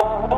Oh,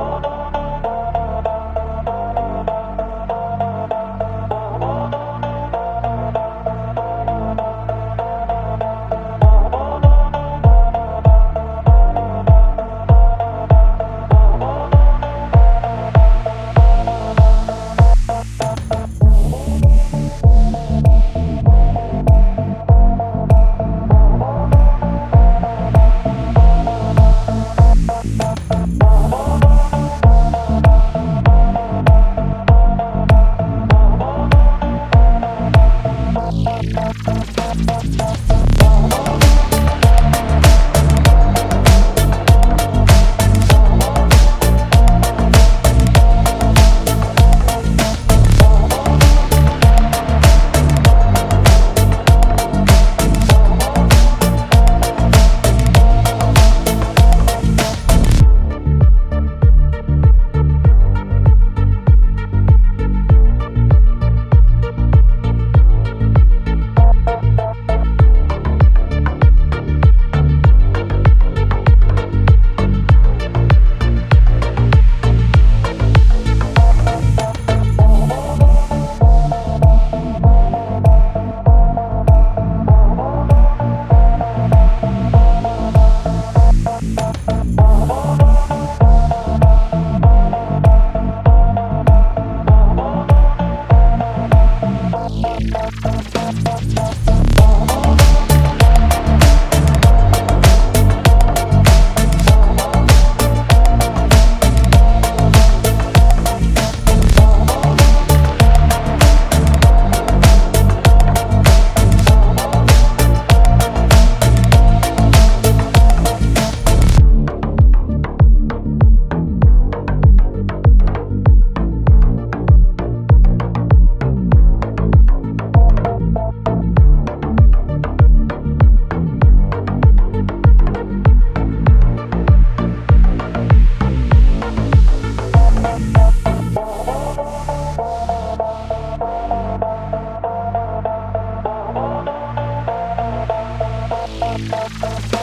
Bye.